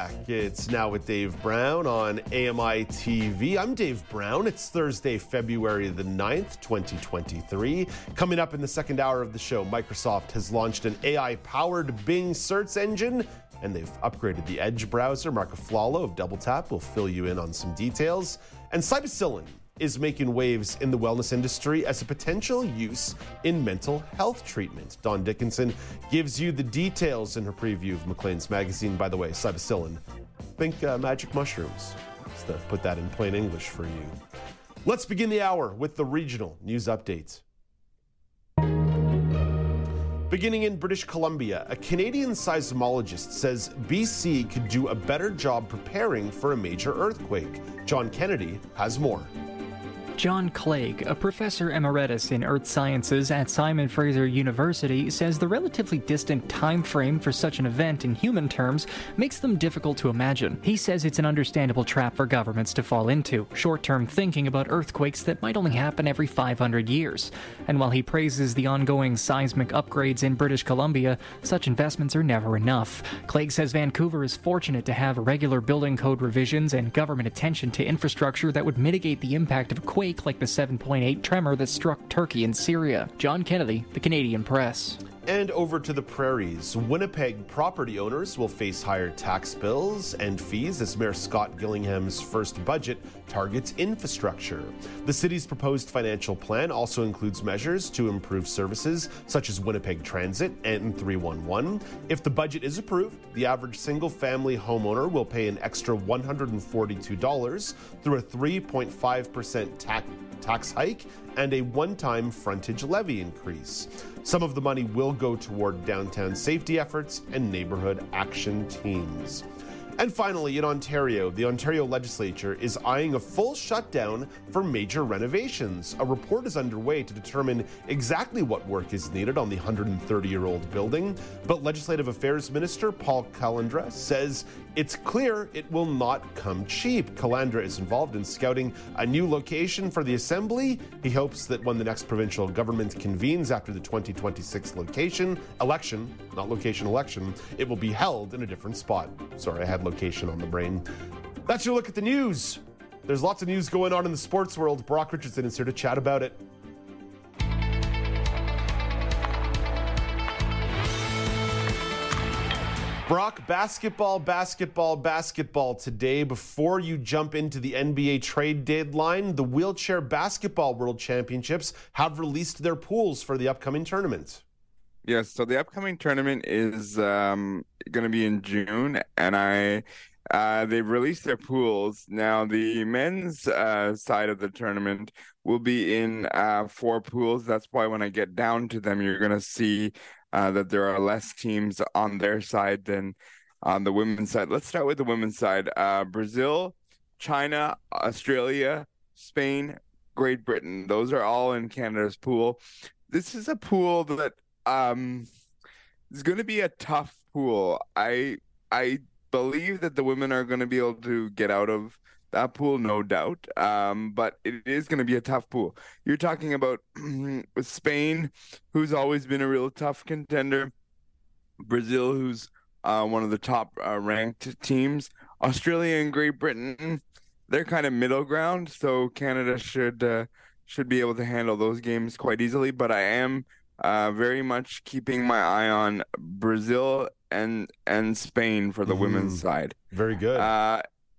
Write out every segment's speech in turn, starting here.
Back. It's now with Dave Brown on AMI TV. I'm Dave Brown. It's Thursday, February the 9th, 2023. Coming up in the second hour of the show, Microsoft has launched an AI powered Bing search engine and they've upgraded the Edge browser. Mark Aflalo of Double Tap will fill you in on some details. And Psilocybin is making waves in the wellness industry as a potential use in mental health treatment. Dawn Dickinson gives you the details in her preview of Maclean's magazine. By the way, psilocybin, think uh, magic mushrooms. To put that in plain English for you. Let's begin the hour with the regional news updates. Beginning in British Columbia, a Canadian seismologist says BC could do a better job preparing for a major earthquake. John Kennedy has more. John Clegg, a professor emeritus in earth sciences at Simon Fraser University, says the relatively distant time frame for such an event in human terms makes them difficult to imagine. He says it's an understandable trap for governments to fall into, short-term thinking about earthquakes that might only happen every 500 years. And while he praises the ongoing seismic upgrades in British Columbia, such investments are never enough. Clegg says Vancouver is fortunate to have regular building code revisions and government attention to infrastructure that would mitigate the impact of a quake like the 7.8 tremor that struck Turkey and Syria. John Kennedy, The Canadian Press. And over to the prairies. Winnipeg property owners will face higher tax bills and fees as Mayor Scott Gillingham's first budget targets infrastructure. The city's proposed financial plan also includes measures to improve services such as Winnipeg Transit and 311. If the budget is approved, the average single family homeowner will pay an extra $142 through a 3.5% tax tax hike and a one time frontage levy increase. Some of the money will go toward downtown safety efforts and neighborhood action teams. And finally, in Ontario, the Ontario legislature is eyeing a full shutdown for major renovations. A report is underway to determine exactly what work is needed on the 130 year old building. But Legislative Affairs Minister Paul Calandra says it's clear it will not come cheap. Calandra is involved in scouting a new location for the assembly. He hopes that when the next provincial government convenes after the 2026 location election, not location election, it will be held in a different spot. Sorry, I had location on the brain. That's your look at the news. There's lots of news going on in the sports world. Brock Richardson is here to chat about it. Brock, basketball, basketball, basketball today. Before you jump into the NBA trade deadline, the Wheelchair Basketball World Championships have released their pools for the upcoming tournament. Yes, so the upcoming tournament is um, going to be in June, and I uh, they've released their pools now. The men's uh, side of the tournament will be in uh, four pools. That's why when I get down to them, you're going to see uh, that there are less teams on their side than on the women's side. Let's start with the women's side. Uh, Brazil, China, Australia, Spain, Great Britain. Those are all in Canada's pool. This is a pool that um, is going to be a tough pool. I I believe that the women are going to be able to get out of that pool, no doubt. Um, but it is going to be a tough pool. You're talking about Spain, who's always been a real tough contender, Brazil, who's uh, one of the top uh, ranked teams, Australia and Great Britain, they're kind of middle ground. So Canada should uh, should be able to handle those games quite easily. But I am uh, very much keeping my eye on Brazil and and Spain for the mm, women's side. Very good.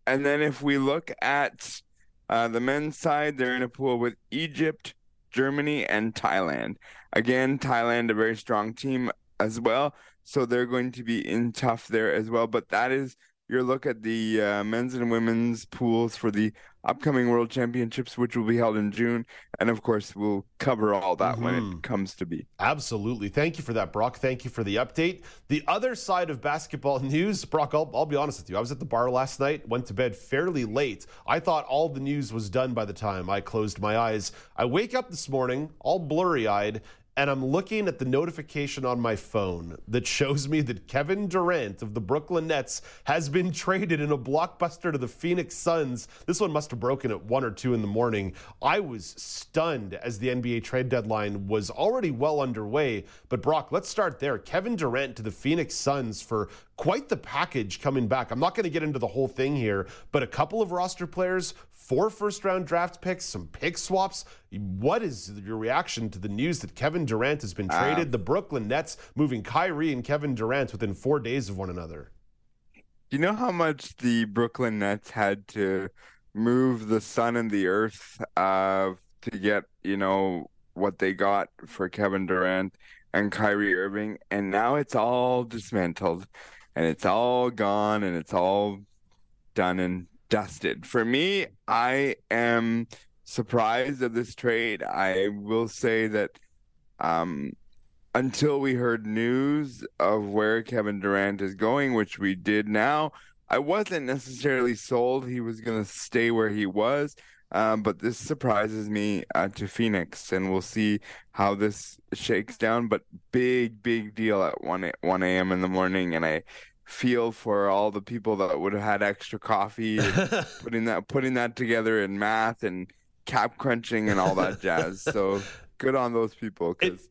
And then if we look at uh, the men's side, they're in a pool with Egypt, Germany, and Thailand. Again, Thailand, a very strong team as well. So they're going to be in tough there as well. But that is your look at the uh, men's and women's pools for the upcoming World Championships, which will be held in June. And of course, we'll cover all that mm-hmm. when it mm-hmm. comes to be. Absolutely. Thank you for that, Brock. Thank you for the update. The other side of basketball news, Brock, I'll, I'll be honest with you. I was at the bar last night, went to bed fairly late. I thought all the news was done by the time I closed my eyes. I wake up this morning, all blurry eyed, and I'm looking at the notification on my phone that shows me that Kevin Durant of the Brooklyn Nets has been traded in a blockbuster to the Phoenix Suns. This one must have broken at 1 or 2 in the morning. I was stunned as the NBA trade deadline was already well underway. But Brock, let's start there. Kevin Durant to the Phoenix Suns for quite the package coming back. I'm not going to get into the whole thing here, but a couple of roster players, four first round draft picks, some pick swaps. What is your reaction to the news that Kevin Durant has been ah. traded? Uh, the Brooklyn Nets moving Kyrie and Kevin Durant within four days of one another. You know how much the Brooklyn Nets had to move the sun and the earth uh, to get, you know, what they got for Kevin Durant and Kyrie Irving, and now it's all dismantled and it's all gone and it's all done and dusted. For me, I am surprised at this trade. I will say that um, until we heard news of where Kevin Durant is going, which we did now, I wasn't necessarily sold he was going to stay where he was. Um, but this surprises me uh, to Phoenix, and we'll see how this shakes down. But big, big deal at one one a.m. in the morning, and I feel for all the people that would have had extra coffee putting that putting that together in math and cap crunching and all that jazz. So good on those people because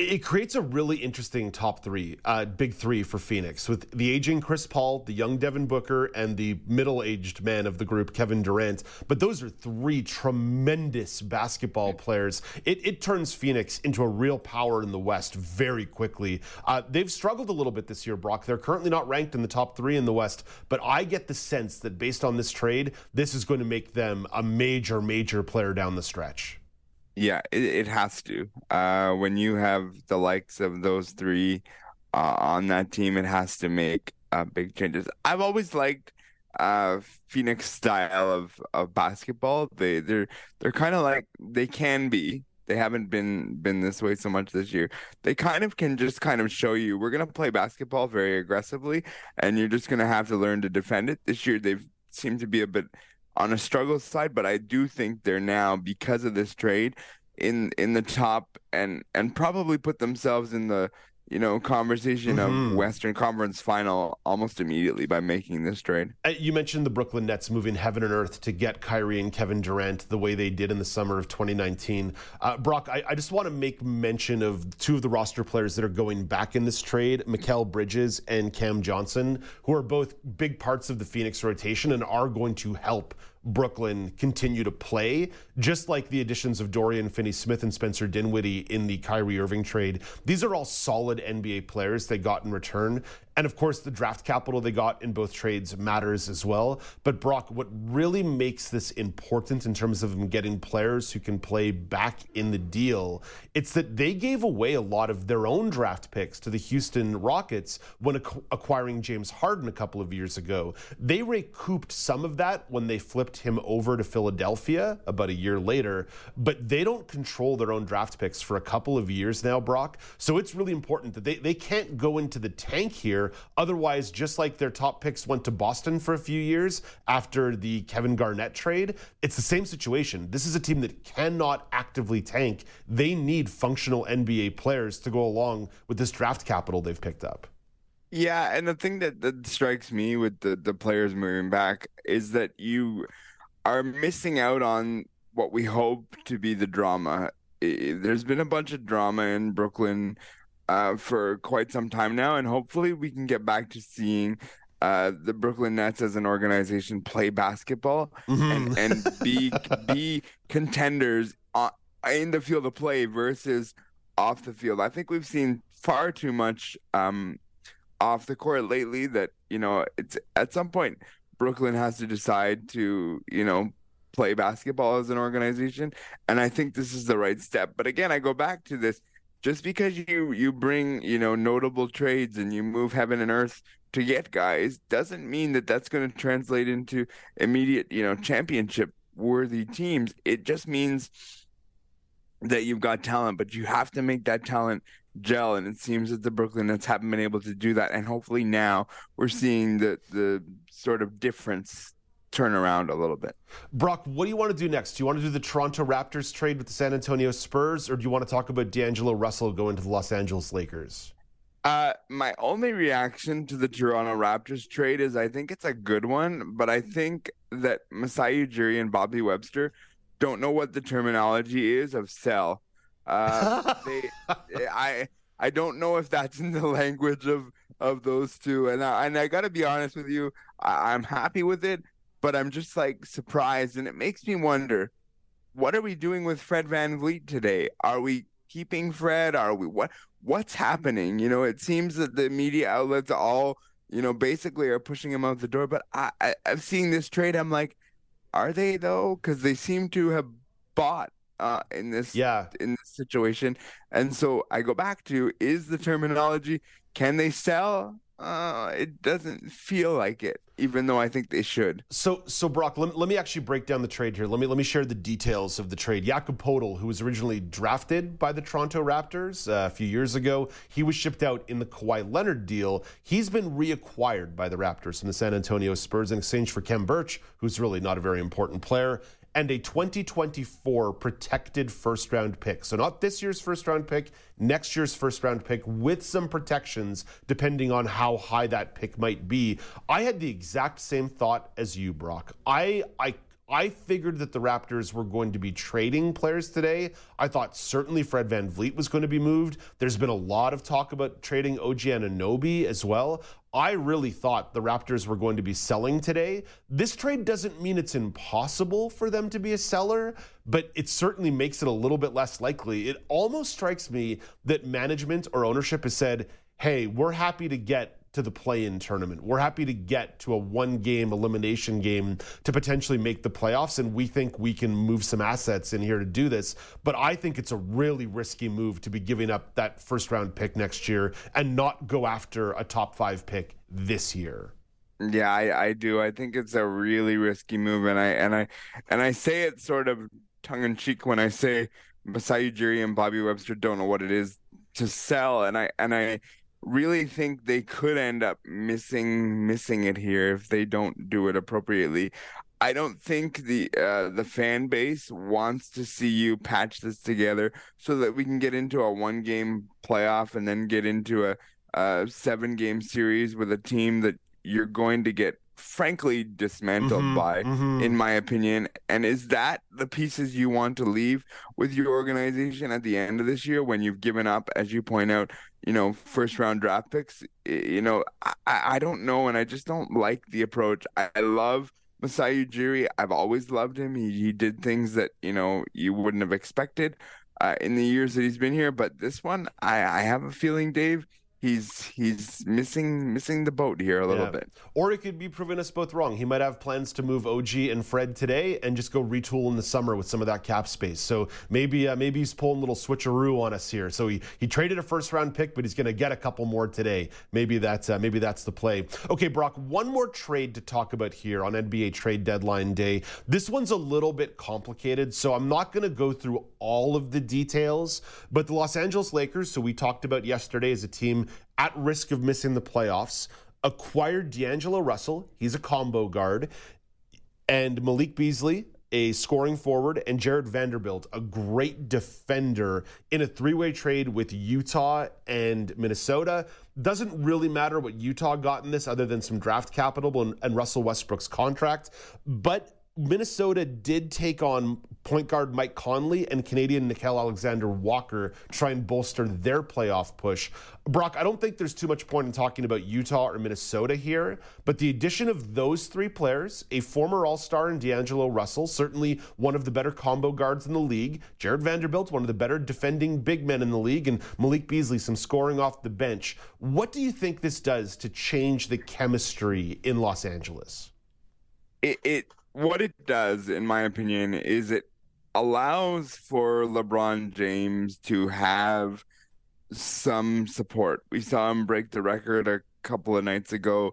it creates a really interesting top three, uh, big three for Phoenix with the aging Chris Paul, the young Devin Booker, and the middle aged man of the group, Kevin Durant. But those are three tremendous basketball players. It, it turns Phoenix into a real power in the West very quickly. Uh, they've struggled a little bit this year, Brock. They're currently not ranked in the top three in the West, but I get the sense that based on this trade, this is going to make them a major, major player down the stretch. Yeah, it, it has to. Uh, when you have the likes of those three uh, on that team, it has to make uh, big changes. I've always liked uh, Phoenix style of, of basketball. They they're they're kind of like they can be. They haven't been been this way so much this year. They kind of can just kind of show you we're gonna play basketball very aggressively, and you're just gonna have to learn to defend it. This year they've seemed to be a bit on a struggle side, but I do think they're now because of this trade in in the top and and probably put themselves in the you know, conversation mm-hmm. of Western Conference final almost immediately by making this trade. Uh, you mentioned the Brooklyn Nets moving heaven and earth to get Kyrie and Kevin Durant the way they did in the summer of 2019. Uh, Brock, I, I, just want to make mention of two of the roster players that are going back in this trade Mikal Bridges and Cam Johnson, who are both big parts of the Phoenix rotation and are going to help Brooklyn continue to play, just like the additions of Dorian Finney Smith and Spencer Dinwiddie in the Kyrie Irving trade. These are all solid NBA players they got in return. And of course, the draft capital they got in both trades matters as well. But Brock, what really makes this important in terms of them getting players who can play back in the deal, it's that they gave away a lot of their own draft picks to the Houston Rockets when acquiring James Harden a couple of years ago. They recouped some of that when they flipped him over to Philadelphia about a year later, but they don't control their own draft picks for a couple of years now, Brock. So it's really important that they, they can't go into the tank here Otherwise, just like their top picks went to Boston for a few years after the Kevin Garnett trade, it's the same situation. This is a team that cannot actively tank. They need functional NBA players to go along with this draft capital they've picked up. Yeah, and the thing that, that strikes me with the, the players moving back is that you are missing out on what we hope to be the drama. There's been a bunch of drama in Brooklyn uh, for quite some time now, and hopefully we can get back to seeing uh, the Brooklyn Nets as an organization play basketball mm-hmm. and, and be be contenders on, in the field of play versus off the field. I think we've seen far too much um, off the court lately that you know it's at some point Brooklyn has to decide to you know play basketball as an organization, and I think this is the right step. But again, I go back to this just because you you bring you know notable trades and you move heaven and earth to get guys doesn't mean that that's going to translate into immediate, you know, championship worthy teams. It just means that you've got talent, but you have to make that talent gel. And it seems that the Brooklyn Nets haven't been able to do that. And hopefully now we're seeing the the sort of difference turn around a little bit. Brock, what do you want to do next? Do you want to do the Toronto Raptors trade with the San Antonio Spurs, or do you want to talk about D'Angelo Russell going to the Los Angeles Lakers? Uh, my only reaction to the Toronto Raptors trade is I think it's a good one, but I think that Masai Ujiri and Bobby Webster don't know what the terminology is of sell. Uh, they, I, I don't know if that's in the language of of those two, and I, and I got to be honest with you, I, I'm happy with it, but I'm just like surprised, and it makes me wonder, what are we doing with Fred VanVleet today? Are we keeping Fred? Are we what? What's happening? You know, it seems that the media outlets all, you know, basically are pushing him out the door. But I, I I'm seeing this trade. I'm like, are they though? Because they seem to have bought uh, in this yeah. in this situation. And so I go back to is the terminology can they sell? Uh, it doesn't feel like it, even though I think they should. So, so Brock, let, let me actually break down the trade here. Let me let me share the details of the trade. Jakob Poeltl, who was originally drafted by the Toronto Raptors uh, a few years ago, he was shipped out in the Kawhi Leonard deal. He's been reacquired by the Raptors from the San Antonio Spurs in exchange for Khem Birch, who's really not a very important player and a 2024 protected first round pick. So, not this year's first round pick, next year's first round pick with some protections depending on how high that pick might be. I had the exact same thought as you, Brock. I, I I figured that the Raptors were going to be trading players today. I thought certainly Fred Van VanVleet was going to be moved. There's been a lot of talk about trading OG Anunoby as well. I really thought the Raptors were going to be selling today. This trade doesn't mean it's impossible for them to be a seller, but it certainly makes it a little bit less likely. It almost strikes me that management or ownership has said, hey, we're happy to get to the play in tournament. We're happy to get to a one game elimination game to potentially make the playoffs. And we think we can move some assets in here to do this. But I think it's a really risky move to be giving up that first round pick next year and not go after a top five pick this year. Yeah, I, I do. I think it's a really risky move, and I and I and I say it sort of tongue in cheek when I say Masai Ujiri and Bobby Webster don't know what it is to sell, and I and I really think they could end up missing missing it here if they don't do it appropriately. I don't think the uh, the fan base wants to see you patch this together so that we can get into a one game playoff and then get into a, a seven game series with a team that you're going to get frankly dismantled mm-hmm, by, mm-hmm. in my opinion. And is that the pieces you want to leave with your organization at the end of this year when you've given up, as you point out, you know, first round draft picks? You know, I, I don't know. And I just don't like the approach. I, I love Masai Ujiri. I've always loved him. He, he did things that, you know, you wouldn't have expected. Uh, in the years that he's been here, but this one, I, I have a feeling, Dave, he's he's missing missing the boat here a little yeah. bit. Or it could be proving us both wrong. He might have plans to move OG and Fred today and just go retool in the summer with some of that cap space. So maybe uh, maybe he's pulling a little switcheroo on us here. So he he traded a first round pick, but he's going to get a couple more today. Maybe that's uh, maybe that's the play. Okay, Brock, one more trade to talk about here on NBA trade deadline day. This one's a little bit complicated, so I'm not going to go through all of the details, but the Los Angeles Lakers, so we talked about yesterday as a team at risk of missing the playoffs, acquired D'Angelo Russell. He's a combo guard. And Malik Beasley, a scoring forward, and Jared Vanderbilt, a great defender, in a three way trade with Utah and Minnesota. Doesn't really matter what Utah got in this other than some draft capital and, and Russell Westbrook's contract. But Minnesota did take on point guard Mike Conley and Canadian Nickeil Alexander Walker try and bolster their playoff push. Brock, I don't think there's too much point in talking about Utah or Minnesota here, but the addition of those three players, a former All Star in D'Angelo Russell, certainly one of the better combo guards in the league, Jared Vanderbilt, one of the better defending big men in the league, and Malik Beasley, some scoring off the bench. What do you think this does to change the chemistry in Los Angeles? It, it what it does, in my opinion, is it allows for LeBron James to have some support. We saw him break the record a couple of nights ago,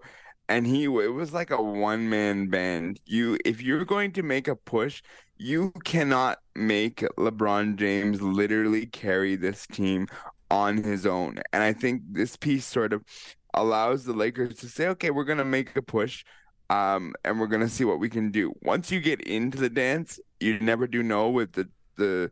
and he it was like a one man band. You if you're going to make a push, you cannot make LeBron James literally carry this team on his own. And I think this piece sort of allows the Lakers to say, okay, we're going to make a push um, and we're going to see what we can do. Once you get into the dance, you never do know with the, the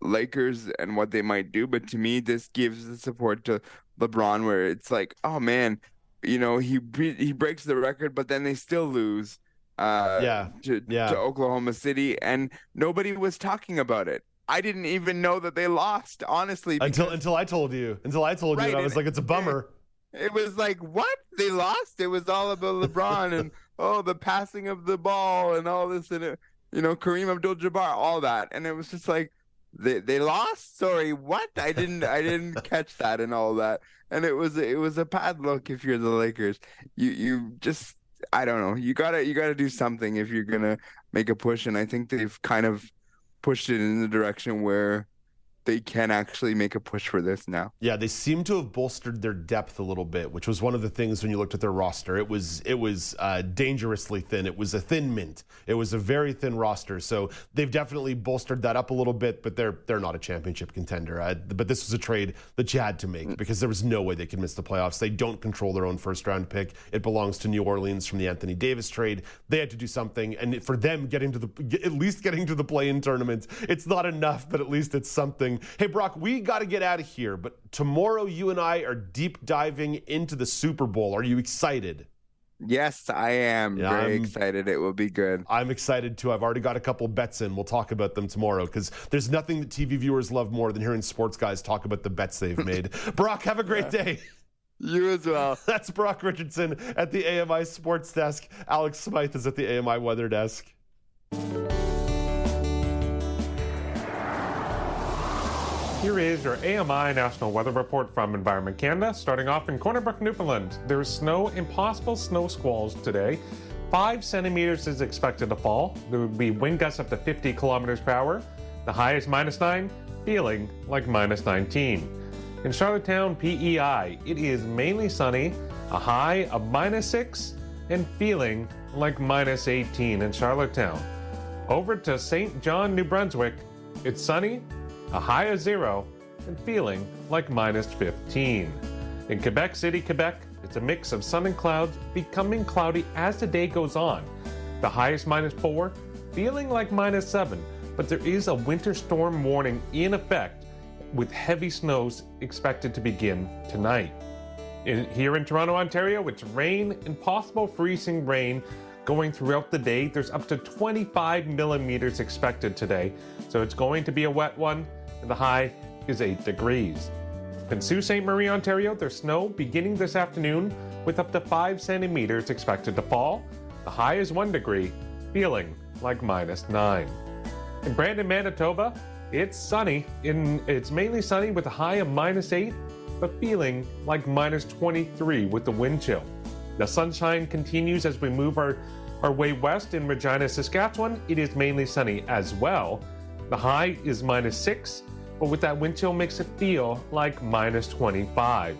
Lakers and what they might do. But to me, this gives the support to LeBron where it's like, oh man, you know, he he breaks the record, but then they still lose uh, yeah. To, yeah. to Oklahoma City, and nobody was talking about it. I didn't even know that they lost, honestly. Because... Until until I told you. Until I told right, you, I was like, it's a bummer. It, it was like, what? They lost? It was all about LeBron and oh, the passing of the ball and all this and it, you know, Kareem Abdul-Jabbar, all that, and it was just like they they lost. Sorry, what? I didn't I didn't catch that and all that, and it was it was a bad look if you're the Lakers. You you just I don't know. You gotta you gotta do something if you're gonna make a push, and I think they've kind of pushed it in the direction where they can actually make a push for this now. Yeah, they seem to have bolstered their depth a little bit, which was one of the things when you looked at their roster. It was it was uh, dangerously thin. It was a thin mint. It was a very thin roster. So they've definitely bolstered that up a little bit, but they're they're not a championship contender. Uh, but this was a trade that you had to make mm. because there was no way they could miss the playoffs. They don't control their own first round pick. It belongs to New Orleans from the Anthony Davis trade. They had to do something, and for them getting to the at least getting to the play-in tournament, it's not enough, but at least it's something Hey, Brock, we got to get out of here, but tomorrow you and I are deep diving into the Super Bowl. Are you excited? Yes, I am yeah, very I'm, excited. It will be good. I'm excited too. I've already got a couple bets in. We'll talk about them tomorrow because there's nothing that TV viewers love more than hearing sports guys talk about the bets they've made. Brock, have a great day. You as well. That's Brock Richardson at the AMI Sports Desk. Alex Smythe is at the AMI Weather Desk. Here is your AMI National Weather Report from Environment Canada. Starting off in Corner Brook, Newfoundland. There is snow and possible snow squalls today. Five centimeters is expected to fall. There will be wind gusts up to 50 kilometers per hour. The high is minus 9, feeling like minus 19. In Charlottetown, PEI, it is mainly sunny, a high of minus 6, and feeling like minus 18 in Charlottetown. Over to St. John, New Brunswick, it's sunny, a high of zero, and feeling like minus 15. In Quebec City, Quebec, it's a mix of sun and clouds, becoming cloudy as the day goes on. The highest minus 4, feeling like minus 7, but there is a winter storm warning in effect with heavy snows expected to begin tonight. In, here in Toronto, Ontario, it's rain and possible freezing rain going throughout the day. There's up to 25 millimeters expected today, so it's going to be a wet one and the high is 8 degrees. In Sault Ste. Marie, Ontario, there's snow beginning this afternoon with up to 5 centimeters expected to fall. The high is 1 degree, feeling like minus 9. In Brandon, Manitoba, it's sunny. In, it's mainly sunny with a high of minus 8, but feeling like minus 23 with the wind chill. The sunshine continues as we move our, our way west in Regina, Saskatchewan. It is mainly sunny as well. The high is minus 6, but with that wind chill makes it feel like minus 25.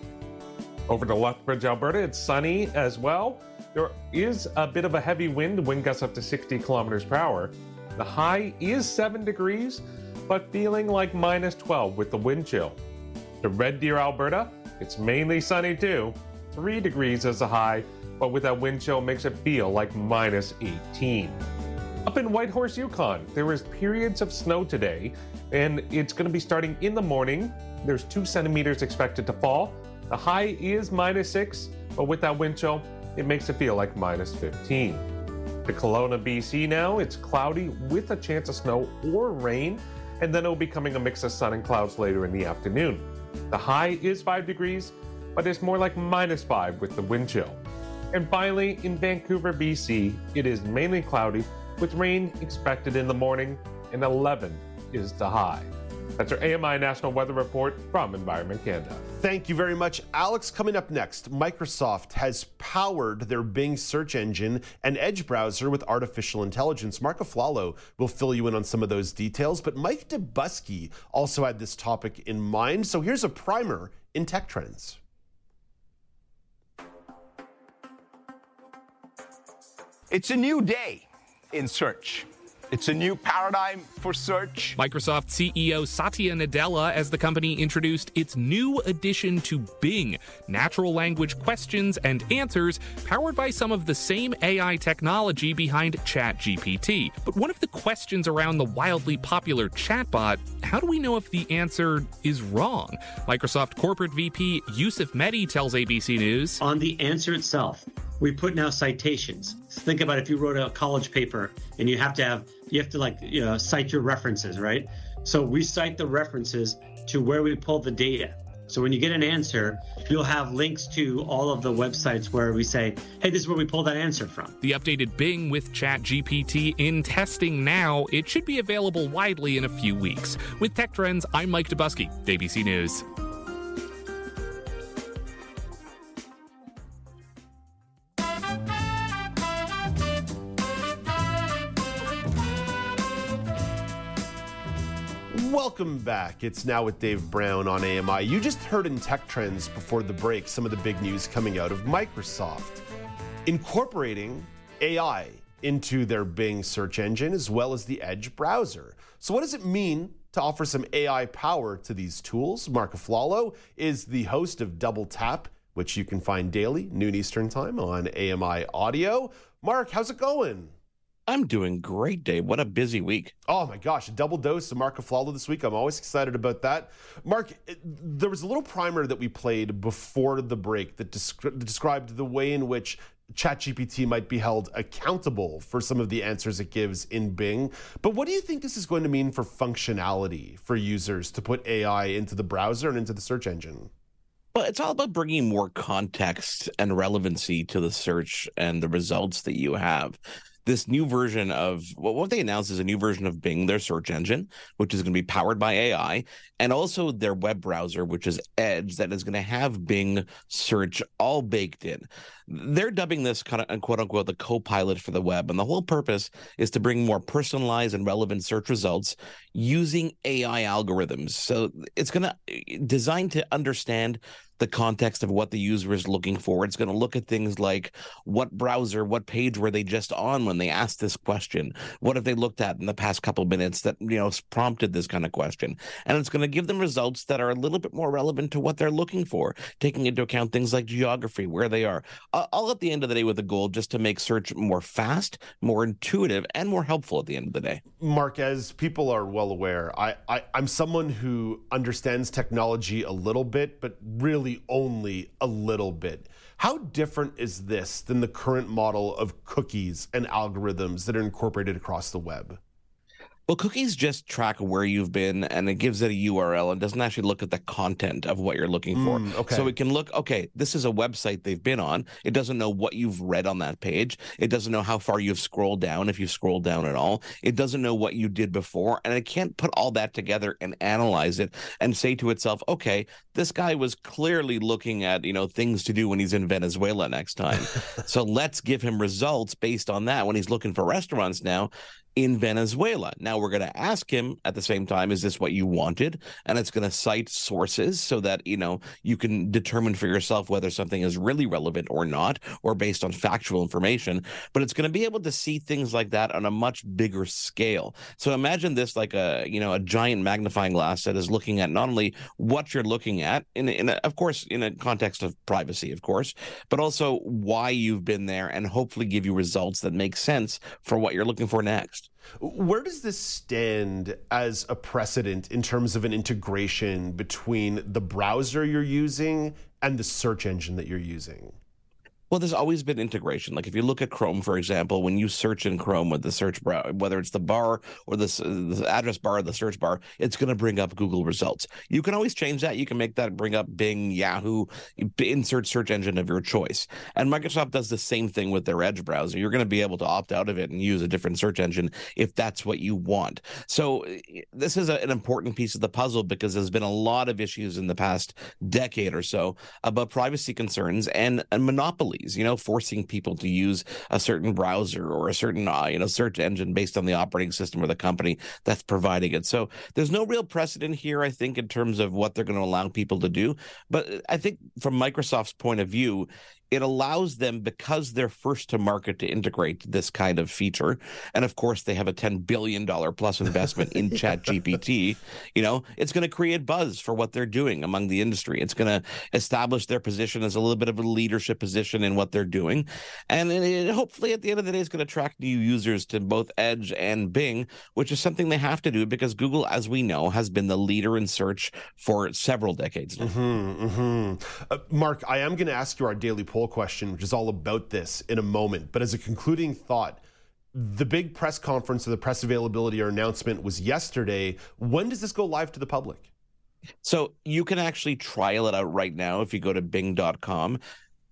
Over to Lethbridge, Alberta, it's sunny as well. There is a bit of a heavy wind, wind gusts up to 60 kilometers per hour. The high is 7 degrees, but feeling like minus 12 with the wind chill. To Red Deer, Alberta, it's mainly sunny too. 3 degrees as a high, but with that wind chill makes it feel like minus 18. Up in Whitehorse, Yukon, there is periods of snow today, and it's going to be starting in the morning. There's two centimeters expected to fall. The high is minus six, but with that wind chill, it makes it feel like minus 15. The Kelowna, BC now, it's cloudy with a chance of snow or rain, and then it'll be coming a mix of sun and clouds later in the afternoon. The high is 5 degrees, but it's more like minus 5 with the wind chill. And finally, in Vancouver, BC, it is mainly cloudy with rain expected in the morning, and 11 is the high. That's our AMI National Weather Report from Environment Canada. Thank you very much, Alex. Coming up next, Microsoft has powered their Bing search engine and Edge browser with artificial intelligence. Mark Aflalo will fill you in on some of those details, but Mike Dobuski also had this topic in mind. So here's a primer in Tech Trends. It's a new day in search. It's a new paradigm for search. Microsoft CEO Satya Nadella as the company introduced its new addition to Bing, natural language questions and answers powered by some of the same AI technology behind ChatGPT. But one of the questions around the wildly popular chatbot, how do we know if the answer is wrong? Microsoft corporate VP Yusuf Mehdi tells ABC News. On the answer itself, we put now citations. Think about if you wrote a college paper and you have to have you have to like you know cite your references, right? So we cite the references to where we pull the data. So when you get an answer, you'll have links to all of the websites where we say, hey, this is where we pull that answer from. The updated Bing with ChatGPT in testing now. It should be available widely in a few weeks. With Tech Trends, I'm Mike Dobuski, ABC News. Welcome back. It's now with Dave Brown on AMI. You just heard in Tech Trends before the break some of the big news coming out of Microsoft, incorporating AI into their Bing search engine as well as the Edge browser. So, what does it mean to offer some AI power to these tools? Mark Aflalo is the host of Double Tap, which you can find daily, noon Eastern Time on AMI Audio. Mark, how's it going? I'm doing great, Dave. What a busy week. Oh my gosh, a double dose of Mark Aflalo this week. I'm always excited about that. Mark, eh, there was a little primer that we played before the break that descri- described the way in which ChatGPT might be held accountable for some of the answers it gives in Bing. But what do you think this is going to mean for functionality for users to put AI into the browser and into the search engine? Well, it's all about bringing more context and relevancy to the search and the results that you have this new version of well, what they announced is a new version of Bing, their search engine, which is going to be powered by AI, and also their web browser, which is Edge, that is going to have Bing search all baked in. They're dubbing this kind of quote unquote the co-pilot for the web, and the whole purpose is to bring more personalized and relevant search results using AI algorithms. So it's going to designed to understand the context of what the user is looking for. It's going to look at things like what browser, what page were they just on when they asked this question? What have they looked at in the past couple minutes that you know prompted this kind of question? And it's going to give them results that are a little bit more relevant to what they're looking for, taking into account things like geography, where they are. All at the end of the day with the goal just to make search more fast, more intuitive, and more helpful at the end of the day. Mark, as people are well aware, I, I I'm someone who understands technology a little bit, but really only a little bit. How different is this than the current model of cookies and algorithms that are incorporated across the web? Well, cookies just track where you've been and it gives it a URL and doesn't actually look at the content of what you're looking for. Mm, okay. So it can look, okay, this is a website they've been on. It doesn't know what you've read on that page. It doesn't know how far you've scrolled down, if you've scrolled down at all. It doesn't know what you did before. And it can't put all that together and analyze it and say to itself, okay, this guy was clearly looking at, you know, things to do when he's in Venezuela next time. so let's give him results based on that when he's looking for restaurants now in Venezuela. Now we're going to ask him at the same time, is this what you wanted? And it's going to cite sources so that, you know, you can determine for yourself whether something is really relevant or not, or based on factual information. But it's going to be able to see things like that on a much bigger scale. So imagine this like a, you know, a giant magnifying glass that is looking at not only what you're looking at, in, in a, of course, in a context of privacy, of course, but also why you've been there and hopefully give you results that make sense for what you're looking for next. Where does this stand as a precedent in terms of an integration between the browser you're using and the search engine that you're using? Well, there's always been integration. Like if you look at Chrome, for example, when you search in Chrome with the search bar, whether it's the bar or the, uh, the address bar or the search bar, it's going to bring up Google results. You can always change that. You can make that bring up Bing, Yahoo, insert search engine of your choice. And Microsoft does the same thing with their Edge browser. You're going to be able to opt out of it and use a different search engine if that's what you want. So uh, this is a, an important piece of the puzzle because there's been a lot of issues in the past decade or so about privacy concerns and, and monopoly you know, forcing people to use a certain browser or a certain, uh, you know, search engine based on the operating system or the company that's providing it. So there's no real precedent here, I think, in terms of what they're going to allow people to do. But I think from Microsoft's point of view, it allows them because they're first to market to integrate this kind of feature and of course they have a 10 billion dollar plus investment in chat gpt you know it's going to create buzz for what they're doing among the industry it's going to establish their position as a little bit of a leadership position in what they're doing and it, hopefully at the end of the day it's going to attract new users to both edge and bing which is something they have to do because google as we know has been the leader in search for several decades now. Mm-hmm, mm-hmm. Uh, mark i am going to ask you our daily poll question which is all about this in a moment but as a concluding thought the big press conference or the press availability or announcement was yesterday. When does this go live to the public? So you can actually trial it out right now if you go to bing.com.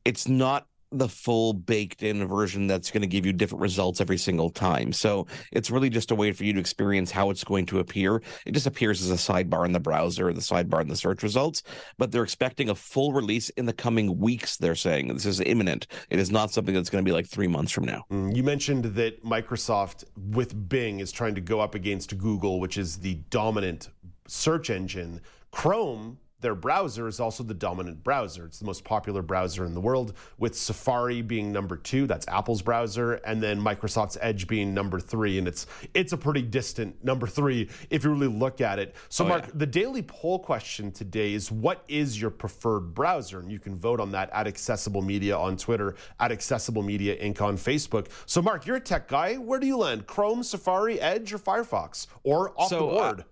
It's not the full baked in version that's going to give you different results every single time. So it's really just a way for you to experience how it's going to appear. It just appears as a sidebar in the browser, the sidebar in the search results, but they're expecting a full release in the coming weeks. They're saying this is imminent. It is not something that's going to be like three months from now. Mm, you mentioned that Microsoft with Bing is trying to go up against Google, which is the dominant search engine. Chrome their browser is also the dominant browser. It's the most popular browser in the world, with Safari being number two. That's Apple's browser, and then Microsoft's Edge being number three. And it's it's a pretty distant number three if you really look at it. So, oh, Mark, yeah. the daily poll question today is: What is your preferred browser? And you can vote on that at Accessible Media on Twitter, at Accessible Media Inc. on Facebook. So, Mark, you're a tech guy. Where do you land? Chrome, Safari, Edge, or Firefox, or off so, the board? Uh,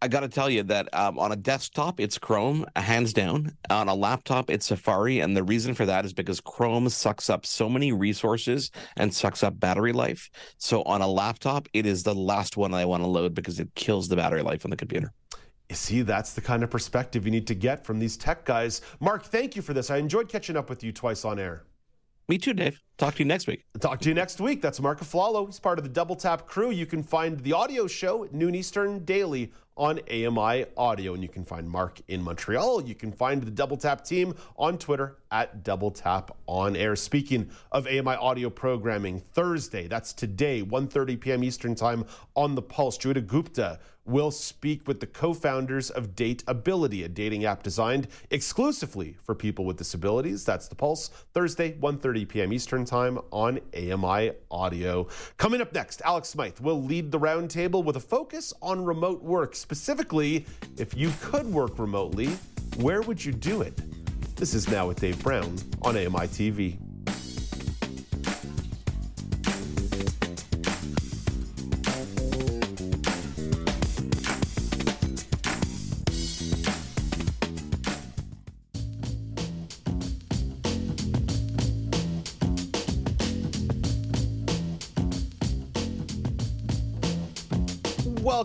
I got to tell you that um, on a desktop, it's Chrome, hands down. On a laptop, it's Safari. And the reason for that is because Chrome sucks up so many resources and sucks up battery life. So on a laptop, it is the last one I want to load because it kills the battery life on the computer. You see, that's the kind of perspective you need to get from these tech guys. Mark, thank you for this. I enjoyed catching up with you twice on air. Me too, Dave. Talk to you next week. Talk to you next week. That's Mark Aflalo. He's part of the Double Tap crew. You can find the audio show at noon Eastern daily on AMI Audio. And you can find Mark in Montreal. You can find the Double Tap team on Twitter at Double Tap On Air. Speaking of AMI Audio programming, Thursday, that's today, 1.30 p.m. Eastern Time on The Pulse. Joyita Gupta will speak with the co-founders of Dateability, a dating app designed exclusively for people with disabilities. That's The Pulse, Thursday, 1.30 p.m. Eastern Time on AMI Audio. Coming up next, Alex Smythe will lead the roundtable with a focus on remote work. Specifically, if you could work remotely, where would you do it? This is Now with Dave Brown on AMI TV.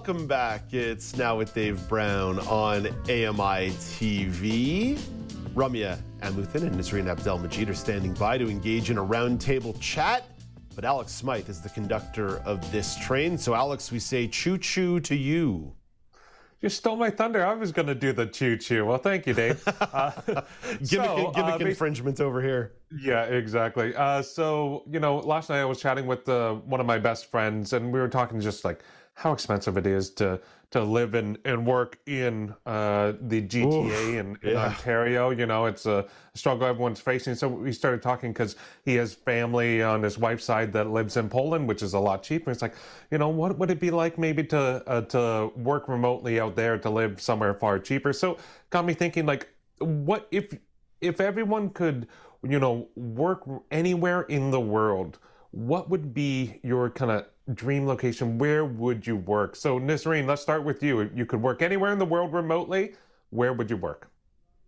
Welcome back. It's now with Dave Brown on AMI TV. Ramya Amuthan and Nazreen Abdel Majid are standing by to engage in a roundtable chat. But Alex Smythe is the conductor of this train. So, Alex, we say choo choo to you. You stole my thunder. I was going to do the choo choo. Well, thank you, Dave. Uh, gimmick, so, gimmick uh, infringement over here. Yeah, exactly. Uh, so, you know, last night I was chatting with uh, one of my best friends, and we were talking just like how expensive it is to to live and, and work in uh, the GTA in yeah. Ontario. You know, it's a struggle everyone's facing. So we started talking because he has family on his wife's side that lives in Poland, which is a lot cheaper. It's like, you know, what would it be like maybe to uh, to work remotely out there to live somewhere far cheaper? So got me thinking, like, what if if everyone could, you know, work anywhere in the world? What would be your kind of dream location, where would you work? So, Nisreen, let's start with you. You could work anywhere in the world remotely. Where would you work?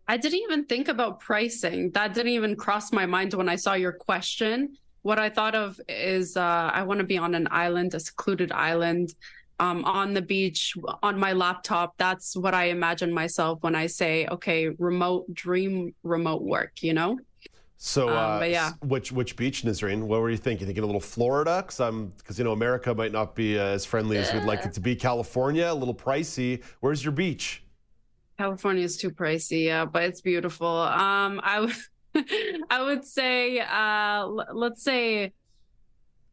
I didn't even think about pricing. That didn't even cross my mind when I saw your question. What I thought of is uh, I want to be on an island, a secluded island, um, on the beach, on my laptop. That's what I imagine myself when I say, okay, remote dream, remote work, you know? So, um, uh, yeah. which which beach, Nazreen? What were you thinking? Thinking a little Florida, because I'm because you know America might not be uh, as friendly as we'd like it to be. California, a little pricey. Where's your beach? California is too pricey, yeah, but it's beautiful. Um, I would I would say, uh, let's say,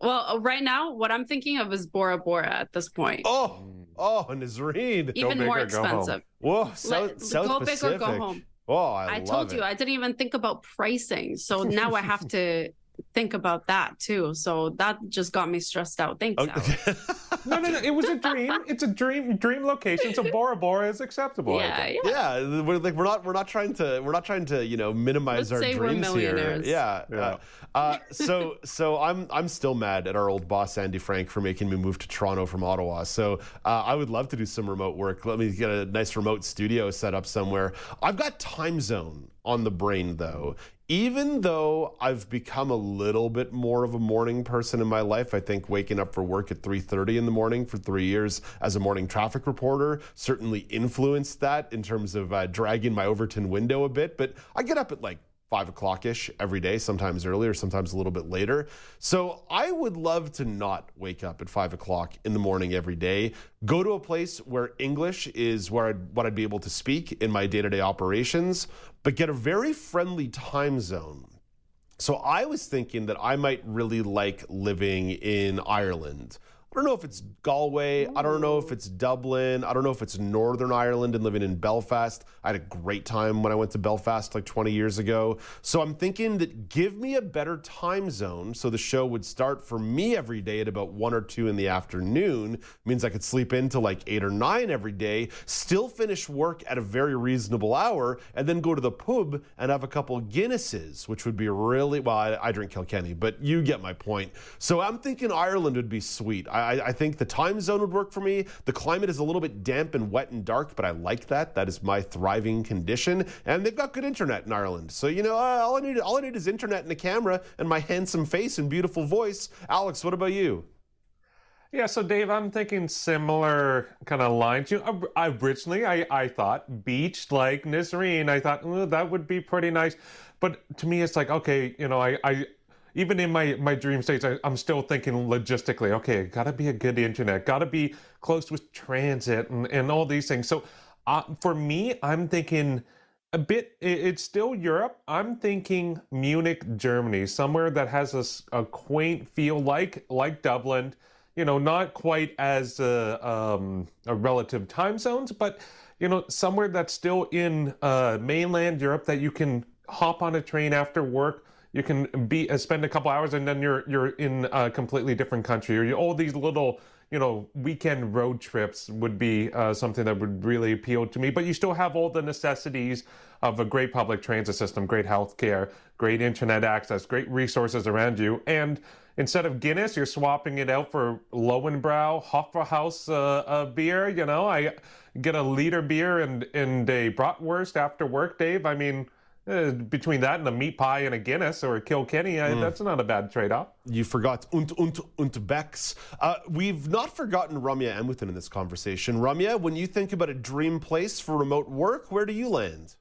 well, right now, what I'm thinking of is Bora Bora at this point. Oh, oh, Nazreen, even more expensive. Whoa, South, Let, South go Pacific. big or go home. Oh, I, I told it. you I didn't even think about pricing. So now I have to think about that too. So that just got me stressed out. Thanks. Okay. no, no, no. It was a dream. It's a dream dream location. So Bora Bora is acceptable. Yeah, yeah. yeah. We're like we're not we're not trying to we're not trying to you know minimize Let's our say dreams we're here. Yeah. Yeah. Uh, uh, so so I'm I'm still mad at our old boss Andy Frank for making me move to Toronto from Ottawa. So uh, I would love to do some remote work. Let me get a nice remote studio set up somewhere. I've got time zone on the brain though even though I've become a little bit more of a morning person in my life, I think waking up for work at 3:30 in the morning for three years as a morning traffic reporter certainly influenced that in terms of uh, dragging my Overton window a bit. But I get up at like five o'clock ish every day, sometimes earlier, sometimes a little bit later. So I would love to not wake up at five o'clock in the morning every day. Go to a place where English is where I'd, what I'd be able to speak in my day to day operations, but get a very friendly time zone. So I was thinking that I might really like living in Ireland. I don't know if it's Galway. I don't know if it's Dublin. I don't know if it's Northern Ireland and living in Belfast. I had a great time when I went to Belfast like 20 years ago. So I'm thinking that give me a better time zone so the show would start for me every day at about 1 or 2 in the afternoon. means I could sleep in into like 8 or 9 every day, still finish work at a very reasonable hour, and then go to the pub and have a couple Guinnesses, which would be really, well, I, I drink Kilkenny, but you get my point. So I'm thinking Ireland would be sweet. I, I, I, think the time zone would work for me. The climate is a little bit damp and wet and dark, but I like that. That is my thriving condition. And they've got good internet in Ireland. So, you know, uh, all, I need, all I need is internet and a camera and my handsome face and beautiful voice. Alex, what about you? Yeah, so Dave, I'm thinking similar kind of lines. You know, originally I, I thought beach like Nisreen. I thought that would be pretty nice, but to me it's like okay, you know, I, I even in my my dream states, I, am still thinking logistically. Okay, gotta be a good internet, gotta be close with transit and and all these things. So, uh, for me, I'm thinking a bit. It's still Europe. I'm thinking Munich, Germany, somewhere that has a, a quaint feel like like Dublin. You know, not quite as uh, um, a relative time zones, but you know, somewhere that's still in uh, mainland Europe that you can hop on a train after work you can be uh, spend a couple hours and then you're you're in a completely different country. Or you, all these little you know weekend road trips would be uh, something that would really appeal to me. But you still have all the necessities of a great public transit system great health care great internet access great resources around you. And instead of guinness you're swapping it out for lowenbrau hofbrauhaus uh, uh, beer you know? I get a liter beer and and a bratwurst after work dave. I mean uh, between that and a meat pie and a Guinness or a Kilkenny, mm. that's not a bad trade off. You forgot und und und Becks. Uh, we've not forgotten Ramya Amuthan in this conversation. Ramya, when you think about a dream place for remote work, where do you land?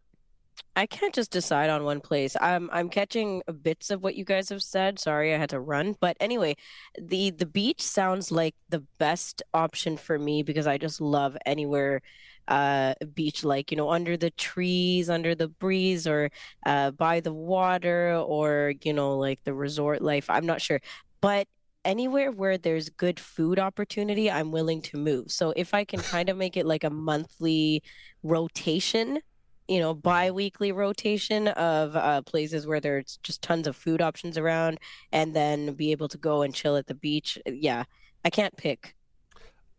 I can't just decide on one place. I'm I'm catching bits of what you guys have said. Sorry, I had to run. But anyway, the the beach sounds like the best option for me because I just love anywhere uh, beach, like, you know, under the trees, under the breeze, or uh, by the water, or, you know, like the resort life. I'm not sure. But anywhere where there's good food opportunity, I'm willing to move. So if I can kind of make it like a monthly rotation, you know, bi-weekly rotation of uh, places where there's just tons of food options around, and then be able to go and chill at the beach. Yeah, I can't pick.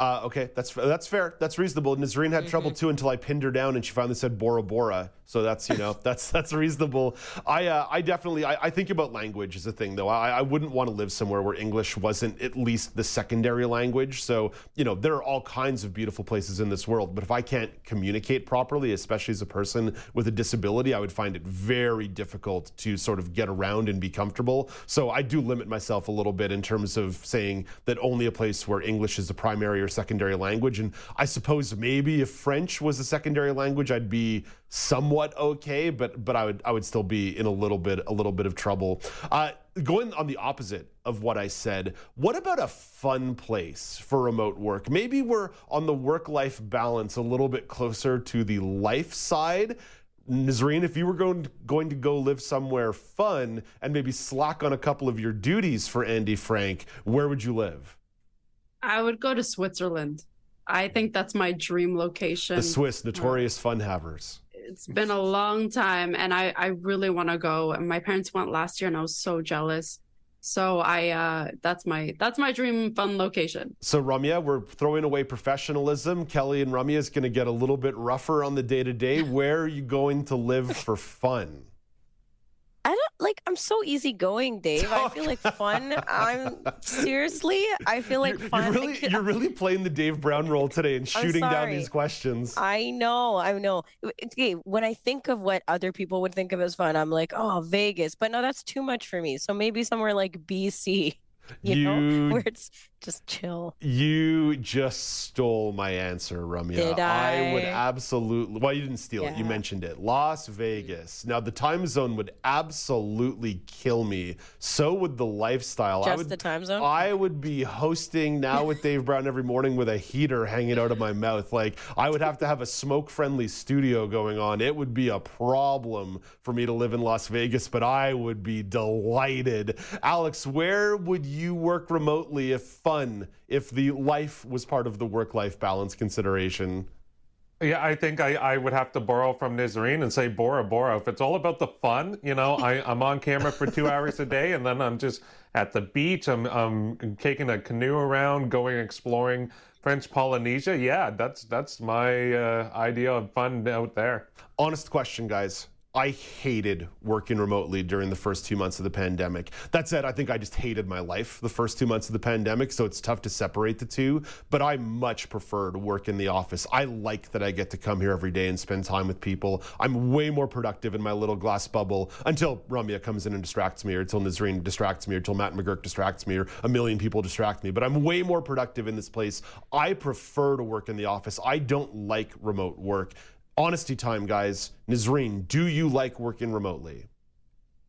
Uh, okay, that's that's fair. That's reasonable. Nazarene had mm-hmm. trouble too until I pinned her down and she finally said Bora Bora. So that's you know that's that's reasonable. I uh, I definitely I, I, think about language as a thing though. I, I wouldn't want to live somewhere where English wasn't at least the secondary language. So you know there are all kinds of beautiful places in this world, but if I can't communicate properly, especially as a person with a disability, I would find it very difficult to sort of get around and be comfortable. So I do limit myself a little bit in terms of saying that only a place where English is the primary or secondary language. And I suppose maybe if French was a secondary language, I'd be somewhat okay, but but I would I would still be in a little bit a little bit of trouble. Uh, going on the opposite of what I said, what about a fun place for remote work? Maybe we're on the work life balance a little bit closer to the life side. Nazarene, if you were going to, going to go live somewhere fun and maybe slack on a couple of your duties for Andy Frank, where would you live? I would go to Switzerland. I think that's my dream location. The Swiss, notorious fun havers It's been a long time, and I I really want to go. And my parents went last year, and I was so jealous. So I uh that's my that's my dream fun location. So Ramya, we're throwing away professionalism. Kelly and Ramya is going to get a little bit rougher on the day to day. Where are you going to live for fun? I don't like I'm so easygoing, Dave. I feel like fun. I'm seriously, I feel like you're, fun. You're really, you're really playing the Dave Brown role today and shooting down these questions. I know, I know. Okay, when I think of what other people would think of as fun, I'm like, oh, Vegas. But no, that's too much for me. So maybe somewhere like BC, you, You- know, where it's just chill. You just stole my answer, Ramya. Did would I? Would absolutely. Well, you didn't steal it. You mentioned it. Las Vegas. Now, the time zone would absolutely kill me. So would the lifestyle. I Just would, the time zone? I would be hosting now with Dave Brown every morning with a heater hanging out of my mouth. Like I would have to have a smoke-friendly studio going on. It would be a problem for me to live in Las Vegas, but I would be delighted. Alex, where would you work remotely if fun, if the life was part of the work-life balance consideration? Yeah, I think I, I would have to borrow from Nizreen and say, Bora, Bora. If it's all about the fun, you know, I, I'm on camera for two hours a day and then I'm just at the beach. I'm, I'm taking a canoe around, going exploring French Polynesia. Yeah, that's that's my uh, idea of fun out there. Honest question, guys. I hated working remotely during the first two months of the pandemic. That said, I think I just hated my life the first two months of the pandemic, so it's tough to separate the two. But I much prefer to work in the office. I like that I get to come here every day and spend time with people. I'm way more productive in my little glass bubble until Ramya comes in and distracts me, or until Nazreen distracts me, or until Matt McGurk distracts me, or a million people distract me. But I'm way more productive in this place. I prefer to work in the office. I don't like remote work. Honesty time, guys. Nazreen, do you like working remotely?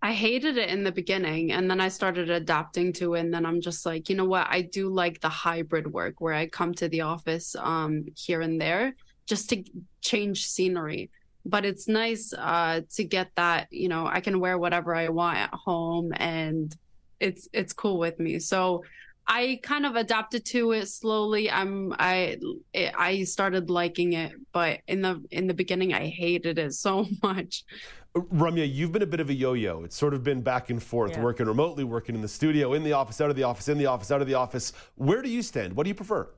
I hated it in the beginning and then I started adapting to it and then I'm just like, you know what? I do like the hybrid work where I come to the office um here and there just to change scenery. But it's nice uh to get that, you know, I can wear whatever I want at home and it's it's cool with me. So I kind of adapted to it slowly. I'm I I started liking it, but in the in the beginning I hated it so much. Ramya, you've been a bit of a yo-yo. It's sort of been back and forth, Yeah. working remotely, working in the studio, in the office, out of the office, in the office, out of the office. Where do you stand? What do you prefer?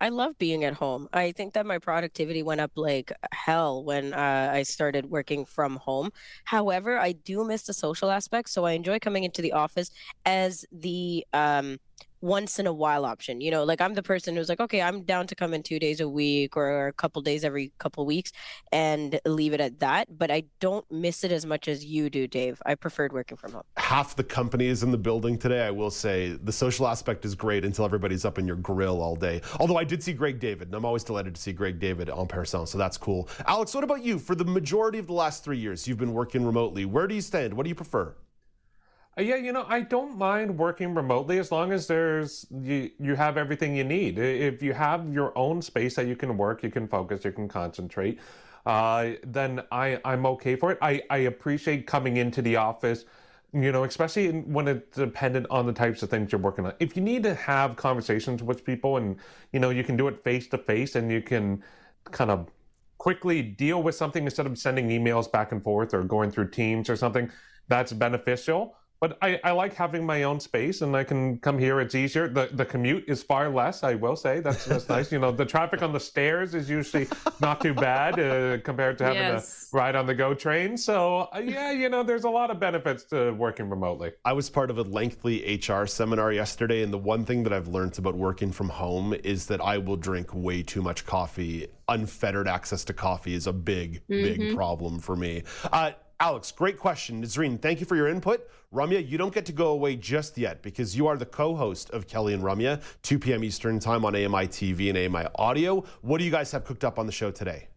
I love being at home. I think that my productivity went up like hell when uh, I started working from home. However, I do miss the social aspect, so I enjoy coming into the office as the um, once in a while option. You know, like I'm the person who's like, okay, I'm down to come in two days a week or a couple days every couple weeks and leave it at that. But I don't miss it as much as you do, Dave. I preferred working from home. Half the company is in the building today. I will say the social aspect is great until everybody's up in your grill all day. Although I did see Greg David, and I'm always delighted to see Greg David en person, so that's cool. Alex, what about you? For the majority of the last three years, you've been working remotely. Where do you stand? What do you prefer? Uh, yeah, you know, I don't mind working remotely as long as there's you you have everything you need. If you have your own space that you can work, you can focus, you can concentrate, uh, then I I'm okay for it. I I appreciate coming into the office, you know, especially when it's dependent on the types of things you're working on. If you need to have conversations with people, and you know, you can do it face to face, and you can kind of quickly deal with something instead of sending emails back and forth or going through Teams or something. That's beneficial. But I, I like having my own space and I can come here. It's easier. The the commute is far less, I will say. That's that's nice. You know, the traffic on the stairs is usually not too bad uh, compared to having Yes. to ride on the GO train. So, uh, yeah, you know, there's a lot of benefits to working remotely. I was part of a lengthy HR seminar yesterday, and the one thing that I've learned about working from home is that I will drink way too much coffee. Unfettered access to coffee is a big, big problem for me. Uh, Alex, great question. Nazreen, thank you for your input. Ramya, you don't get to go away just yet because you are the co host of Kelly and Ramya, 2 p.m. Eastern Time on AMI TV and AMI Audio. What do you guys have cooked up on the show today?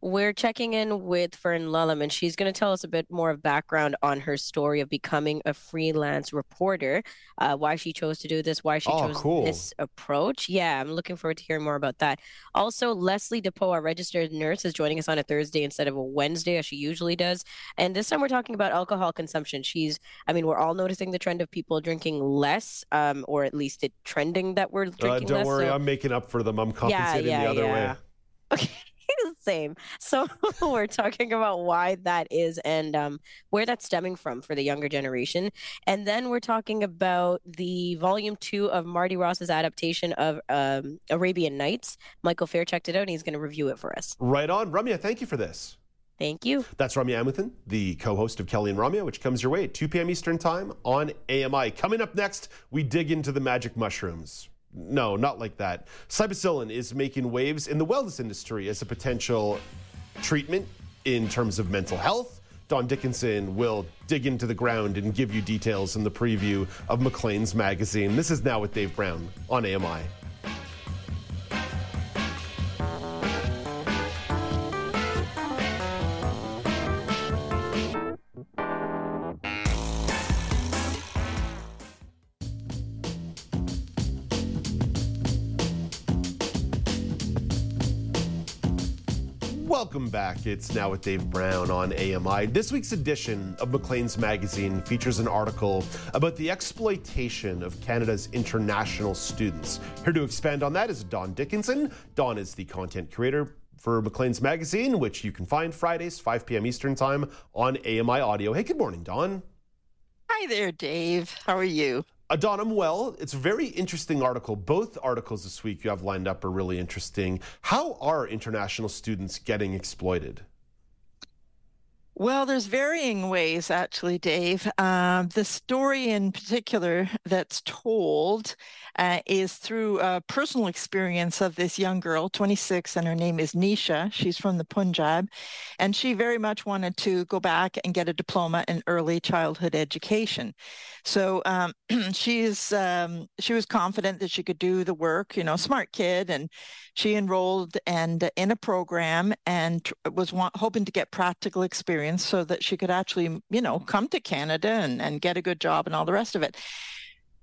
We're checking in with Fern Lullam, and she's going to tell us a bit more of background on her story of becoming a freelance reporter, uh, why she chose to do this, why she Oh, chose cool. this approach. Yeah, I'm looking forward to hearing more about that. Also, Leslie DePoe, our registered nurse, is joining us on a Thursday instead of a Wednesday, as she usually does. And this time we're talking about alcohol consumption. She's, I mean, we're all noticing the trend of people drinking less, um, or at least it trending that we're drinking Uh, drinking don't less. worry, so- I'm making up for them. I'm compensating yeah, the other yeah. way. Okay. same. So we're talking about why that is and um, where that's stemming from for the younger generation. And then we're talking about the volume two of Marty Ross's adaptation of um, Arabian Nights. Michael Fair checked it out and he's going to review it for us. Right on. Ramya, thank you for this. Thank you. That's Ramya Amuthan, the co-host of Kelly and Ramya, which comes your way at 2 p.m. Eastern Time on AMI. Coming up next, we dig into the magic mushrooms. No, not like that. Psilocybin is making waves in the wellness industry as a potential treatment in terms of mental health. Don Dickinson will dig into the ground and give you details in the preview of Maclean's magazine. This is Now with Dave Brown on AMI. It's now with Dave Brown on AMI. This week's edition of Maclean's magazine features an article about the exploitation of Canada's international students. Here to expand on that is Don Dickinson. Don is the content creator for Maclean's magazine, which you can find Fridays, 5 p.m. Eastern Time on AMI Audio. Hey, good morning, Don. Hi there, Dave. How are you? I'm well. It's a very interesting article. Both articles this week you have lined up are really interesting. How are international students getting exploited? Well, there's varying ways, actually, Dave. Uh, the story in particular that's told uh, is through a personal experience of this young girl, 26, and her name is Nisha. She's from the Punjab, and she very much wanted to go back and get a diploma in early childhood education. So um, she's um, she was confident that she could do the work. You know, smart kid, and she enrolled and in a program and was hoping to get practical experience so that she could actually, you know, come to Canada and, and get a good job and all the rest of it.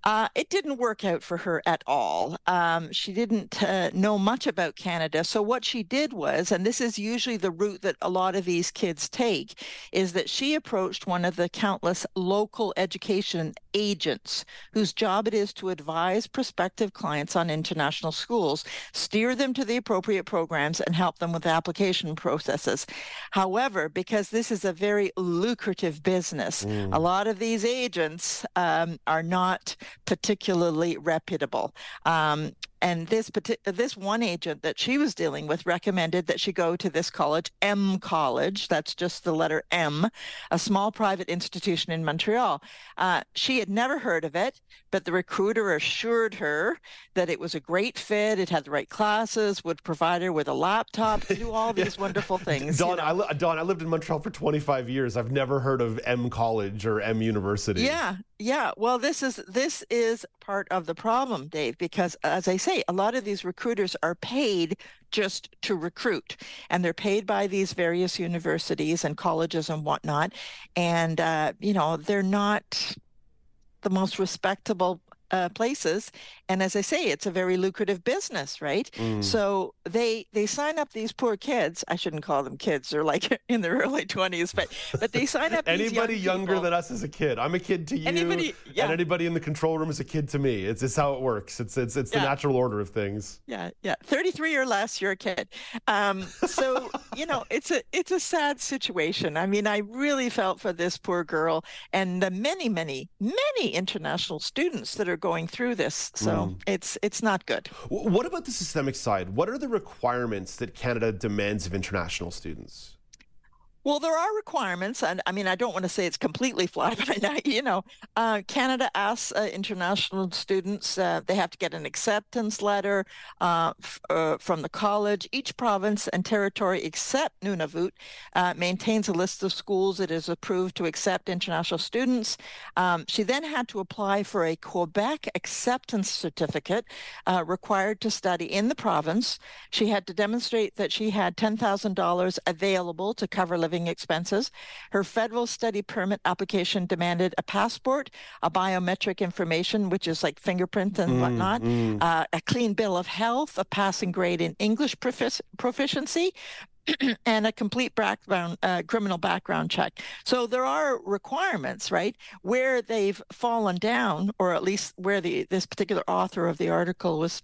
Uh, it didn't work out for her at all. Um, she didn't uh, know much about Canada. So, what she did was, and this is usually the route that a lot of these kids take, is that she approached one of the countless local education agents whose job it is to advise prospective clients on international schools, steer them to the appropriate programs, and help them with application processes. However, because this is a very lucrative business, mm. a lot of these agents um, are not particularly reputable. Um, and this this one agent that she was dealing with recommended that she go to this college, M College. That's just the letter M, a small private institution in Montreal. Uh, she had never heard of it, but the recruiter assured her that it was a great fit. It had the right classes, would provide her with a laptop, do all these yeah. wonderful things. Don, you know? I, Don, I lived in Montreal for 25 years. I've never heard of M College or M University. Yeah, yeah. Well, this is this is part of the problem, Dave, because as I say a lot of these recruiters are paid just to recruit, and they're paid by these various universities and colleges and whatnot. And, uh, you know, they're not the most respectable uh, places and as i say it's a very lucrative business right? Mm. so they they sign up these poor kids i shouldn't call them kids they're like in their early 20s but but they sign up anybody young younger than us is a kid. I'm a kid to you anybody, yeah. and anybody in the control room is a kid to me. It's just how it works. It's it's it's yeah. the natural order of things. Yeah yeah. 33 or less you're a kid. Um so you know it's a it's a sad situation. I mean i really felt for this poor girl and the many many many international students that are going through this. So mm. it's it's not good. What about the systemic side? What are the requirements that Canada demands of international students? Well, there are requirements, and I mean, I don't want to say it's completely fly by night. You know, uh, Canada asks uh, international students uh, they have to get an acceptance letter uh, f- uh, from the college. Each province and territory except Nunavut uh, maintains a list of schools it is approved to accept international students. Um, she then had to apply for a Quebec acceptance certificate required to study in the province. She had to demonstrate that she had ten thousand dollars available to cover living living expenses. Her federal study permit application demanded a passport, a biometric information, which is like fingerprint and mm, whatnot, mm. Uh, a clean bill of health, a passing grade in English profic- proficiency, and a complete background uh, criminal background check. So there are requirements, right? Where they've fallen down, or at least where the this particular author of the article was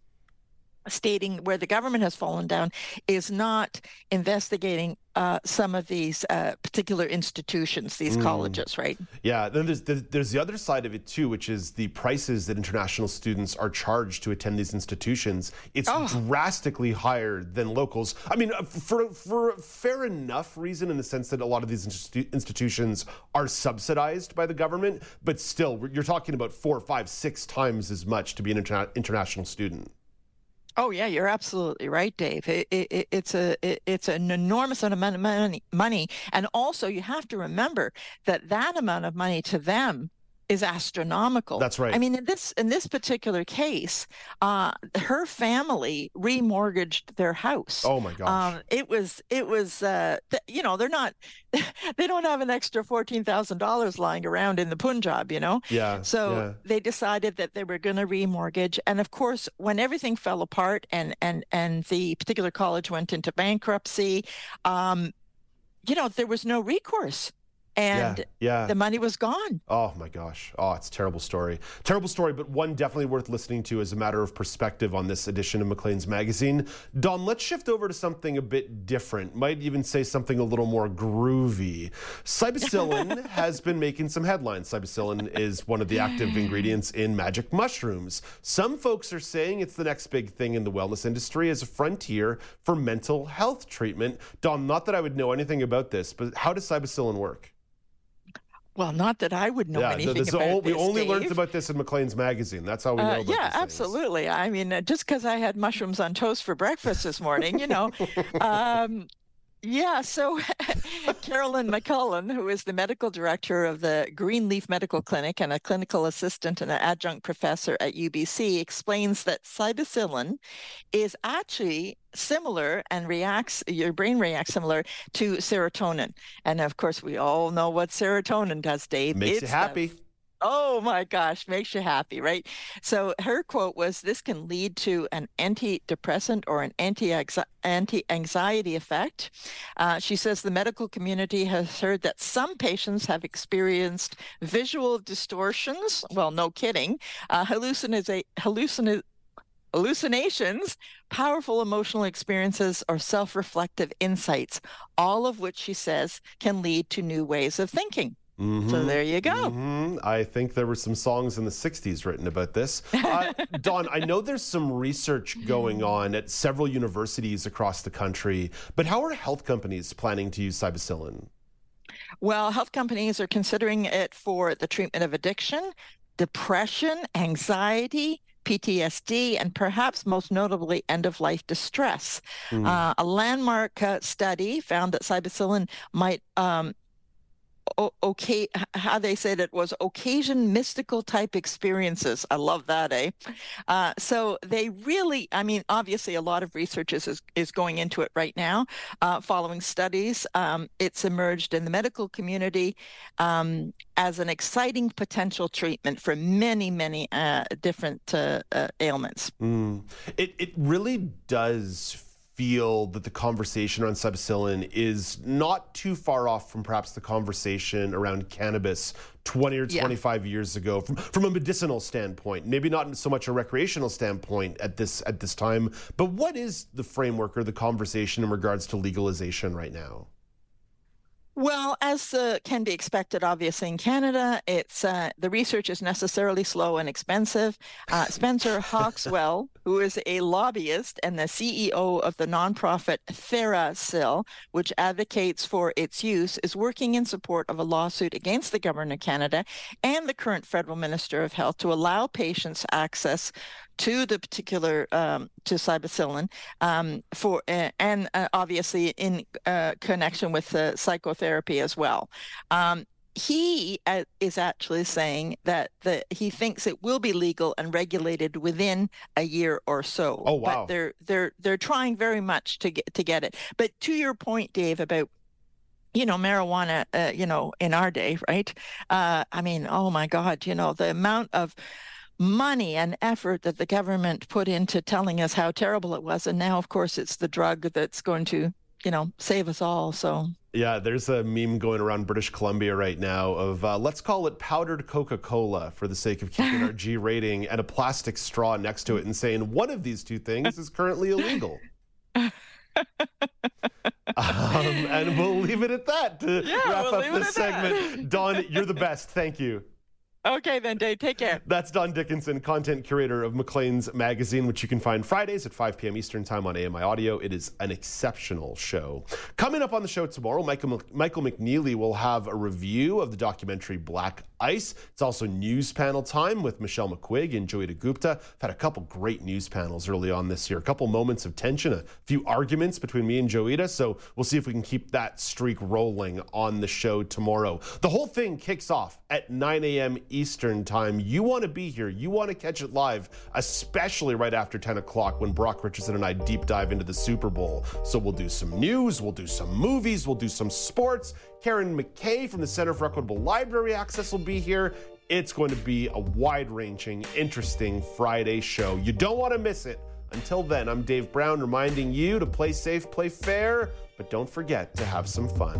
stating where the government has fallen down is not investigating uh, some of these uh, particular institutions, these mm. colleges, right? Yeah. Then there's there's the other side of it too, which is the prices that international students are charged to attend these institutions. It's oh. drastically higher than locals. I mean, uh, for for fair enough reason, in the sense that a lot of these institu- institutions are subsidized by the government, but still, you're talking about four, five, six times as much to be an interna- international student. Oh yeah, you're absolutely right, Dave. It, it, it's a it, it's an enormous amount of money, money, and also you have to remember that that amount of money to them is astronomical. That's right. I mean, in this in this particular case, uh, her family remortgaged their house. Oh my gosh! Um, it was it was uh, th- you know they're not they don't have an extra fourteen thousand dollars lying around in the Punjab, you know. Yeah. So yeah. they decided that they were going to remortgage, and of course, when everything fell apart and and and the particular college went into bankruptcy, um, you know, there was no recourse and yeah, yeah, the money was gone. Oh my gosh. Oh, it's a terrible story. Terrible story, but one definitely worth listening to as a matter of perspective on this edition of Maclean's magazine. Don, let's shift over to something a bit different. Might even say something a little more groovy. Cybacillin has been making some headlines. Cybacillin is one of the active ingredients in magic mushrooms. Some folks are saying it's the next big thing in the wellness industry as a frontier for mental health treatment. Don, not that I would know anything about this, but how does cybacillin work? Well, not that I would know yeah, anything about all, We only Dave. learned about this in Maclean's magazine. That's how we know uh, Yeah, absolutely. I mean, uh, just because I had mushrooms on toast for breakfast this morning, you know. um, yeah, so Carolyn McCullen, who is the medical director of the Greenleaf Medical Clinic and a clinical assistant and an adjunct professor at UBC, explains that cybacillin is actually similar and reacts, your brain reacts similar to serotonin. And of course, we all know what serotonin does, Dave. Makes it's you happy. Oh my gosh, makes you happy, right? So her quote was this can lead to an antidepressant or an anti anxiety effect. Uh, she says the medical community has heard that some patients have experienced visual distortions. Well, no kidding. Uh, hallucina- hallucina- hallucinations, powerful emotional experiences, or self reflective insights, all of which she says can lead to new ways of thinking. Mm-hmm. So there you go. Mm-hmm. I think there were some songs in the 60s written about this. Uh, Don, I know there's some research going on at several universities across the country, but how are health companies planning to use cybacillin? Well, health companies are considering it for the treatment of addiction, depression, anxiety, PTSD, and perhaps most notably end of life distress. Mm. Uh, a landmark uh, study found that cybacillin might um, okay how they said it was occasion mystical type experiences. I love that eh? Uh, so they really i mean obviously a lot of research is is going into it right now uh, following studies. Um, it's emerged in the medical community um, as an exciting potential treatment for many many uh, different uh, uh, ailments. Mm. it, it really does feel that the conversation around cybacillin is not too far off from perhaps the conversation around cannabis 20 or 25 yeah. years ago from, from a medicinal standpoint maybe not so much a recreational standpoint at this at this time but what is the framework or the conversation in regards to legalization right now well, as uh, can be expected, obviously in Canada, it's uh, the research is necessarily slow and expensive. Uh, Spencer Hawkswell, who is a lobbyist and the CEO of the nonprofit TheraPsil, which advocates for its use, is working in support of a lawsuit against the government of Canada and the current federal minister of health to allow patients access to the particular um, to cybacillin um, for uh, and uh, obviously in uh, connection with the psychotherapy as well. Um, he uh, is actually saying that the, he thinks it will be legal and regulated within a year or so. Oh wow! But they're they're they're trying very much to get to get it. But to your point, Dave, about you know marijuana, uh, you know, in our day, right? Uh, I mean, oh my God, you know, the amount of money and effort that the government put into telling us how terrible it was. And now, of course, it's the drug that's going to, you know, save us all. So Yeah, there's a meme going around British Columbia right now of uh, let's call it powdered Coca Cola for the sake of keeping our G rating and a plastic straw next to it and saying one of these two things is currently illegal. um, and we'll leave it at that to Yeah, wrap we'll up this segment. Don, you're the best. Thank you. Okay, then, Dave, take care. That's Don Dickinson, content curator of Maclean's Magazine, which you can find Fridays at 5 p.m. Eastern Time on AMI Audio. It is an exceptional show. Coming up on the show tomorrow, Michael, Michael McNeely will have a review of the documentary Black Ice. It's also news panel time with Michelle McQuigg and Joita Gupta. I've had a couple great news panels early on this year, a couple moments of tension, a few arguments between me and Joita. So we'll see if we can keep that streak rolling on the show tomorrow. The whole thing kicks off at 9 a.m. Eastern Time. You want to be here, you want to catch it live, especially right after 10 o'clock when Brock Richardson and I deep dive into the Super Bowl. So we'll do some news, we'll do some movies, we'll do some sports. Karen McKay from the Center for Equitable Library Access will be here. It's going to be a wide ranging, interesting Friday show. You don't want to miss it. Until then, I'm Dave Brown reminding you to play safe, play fair, but don't forget to have some fun.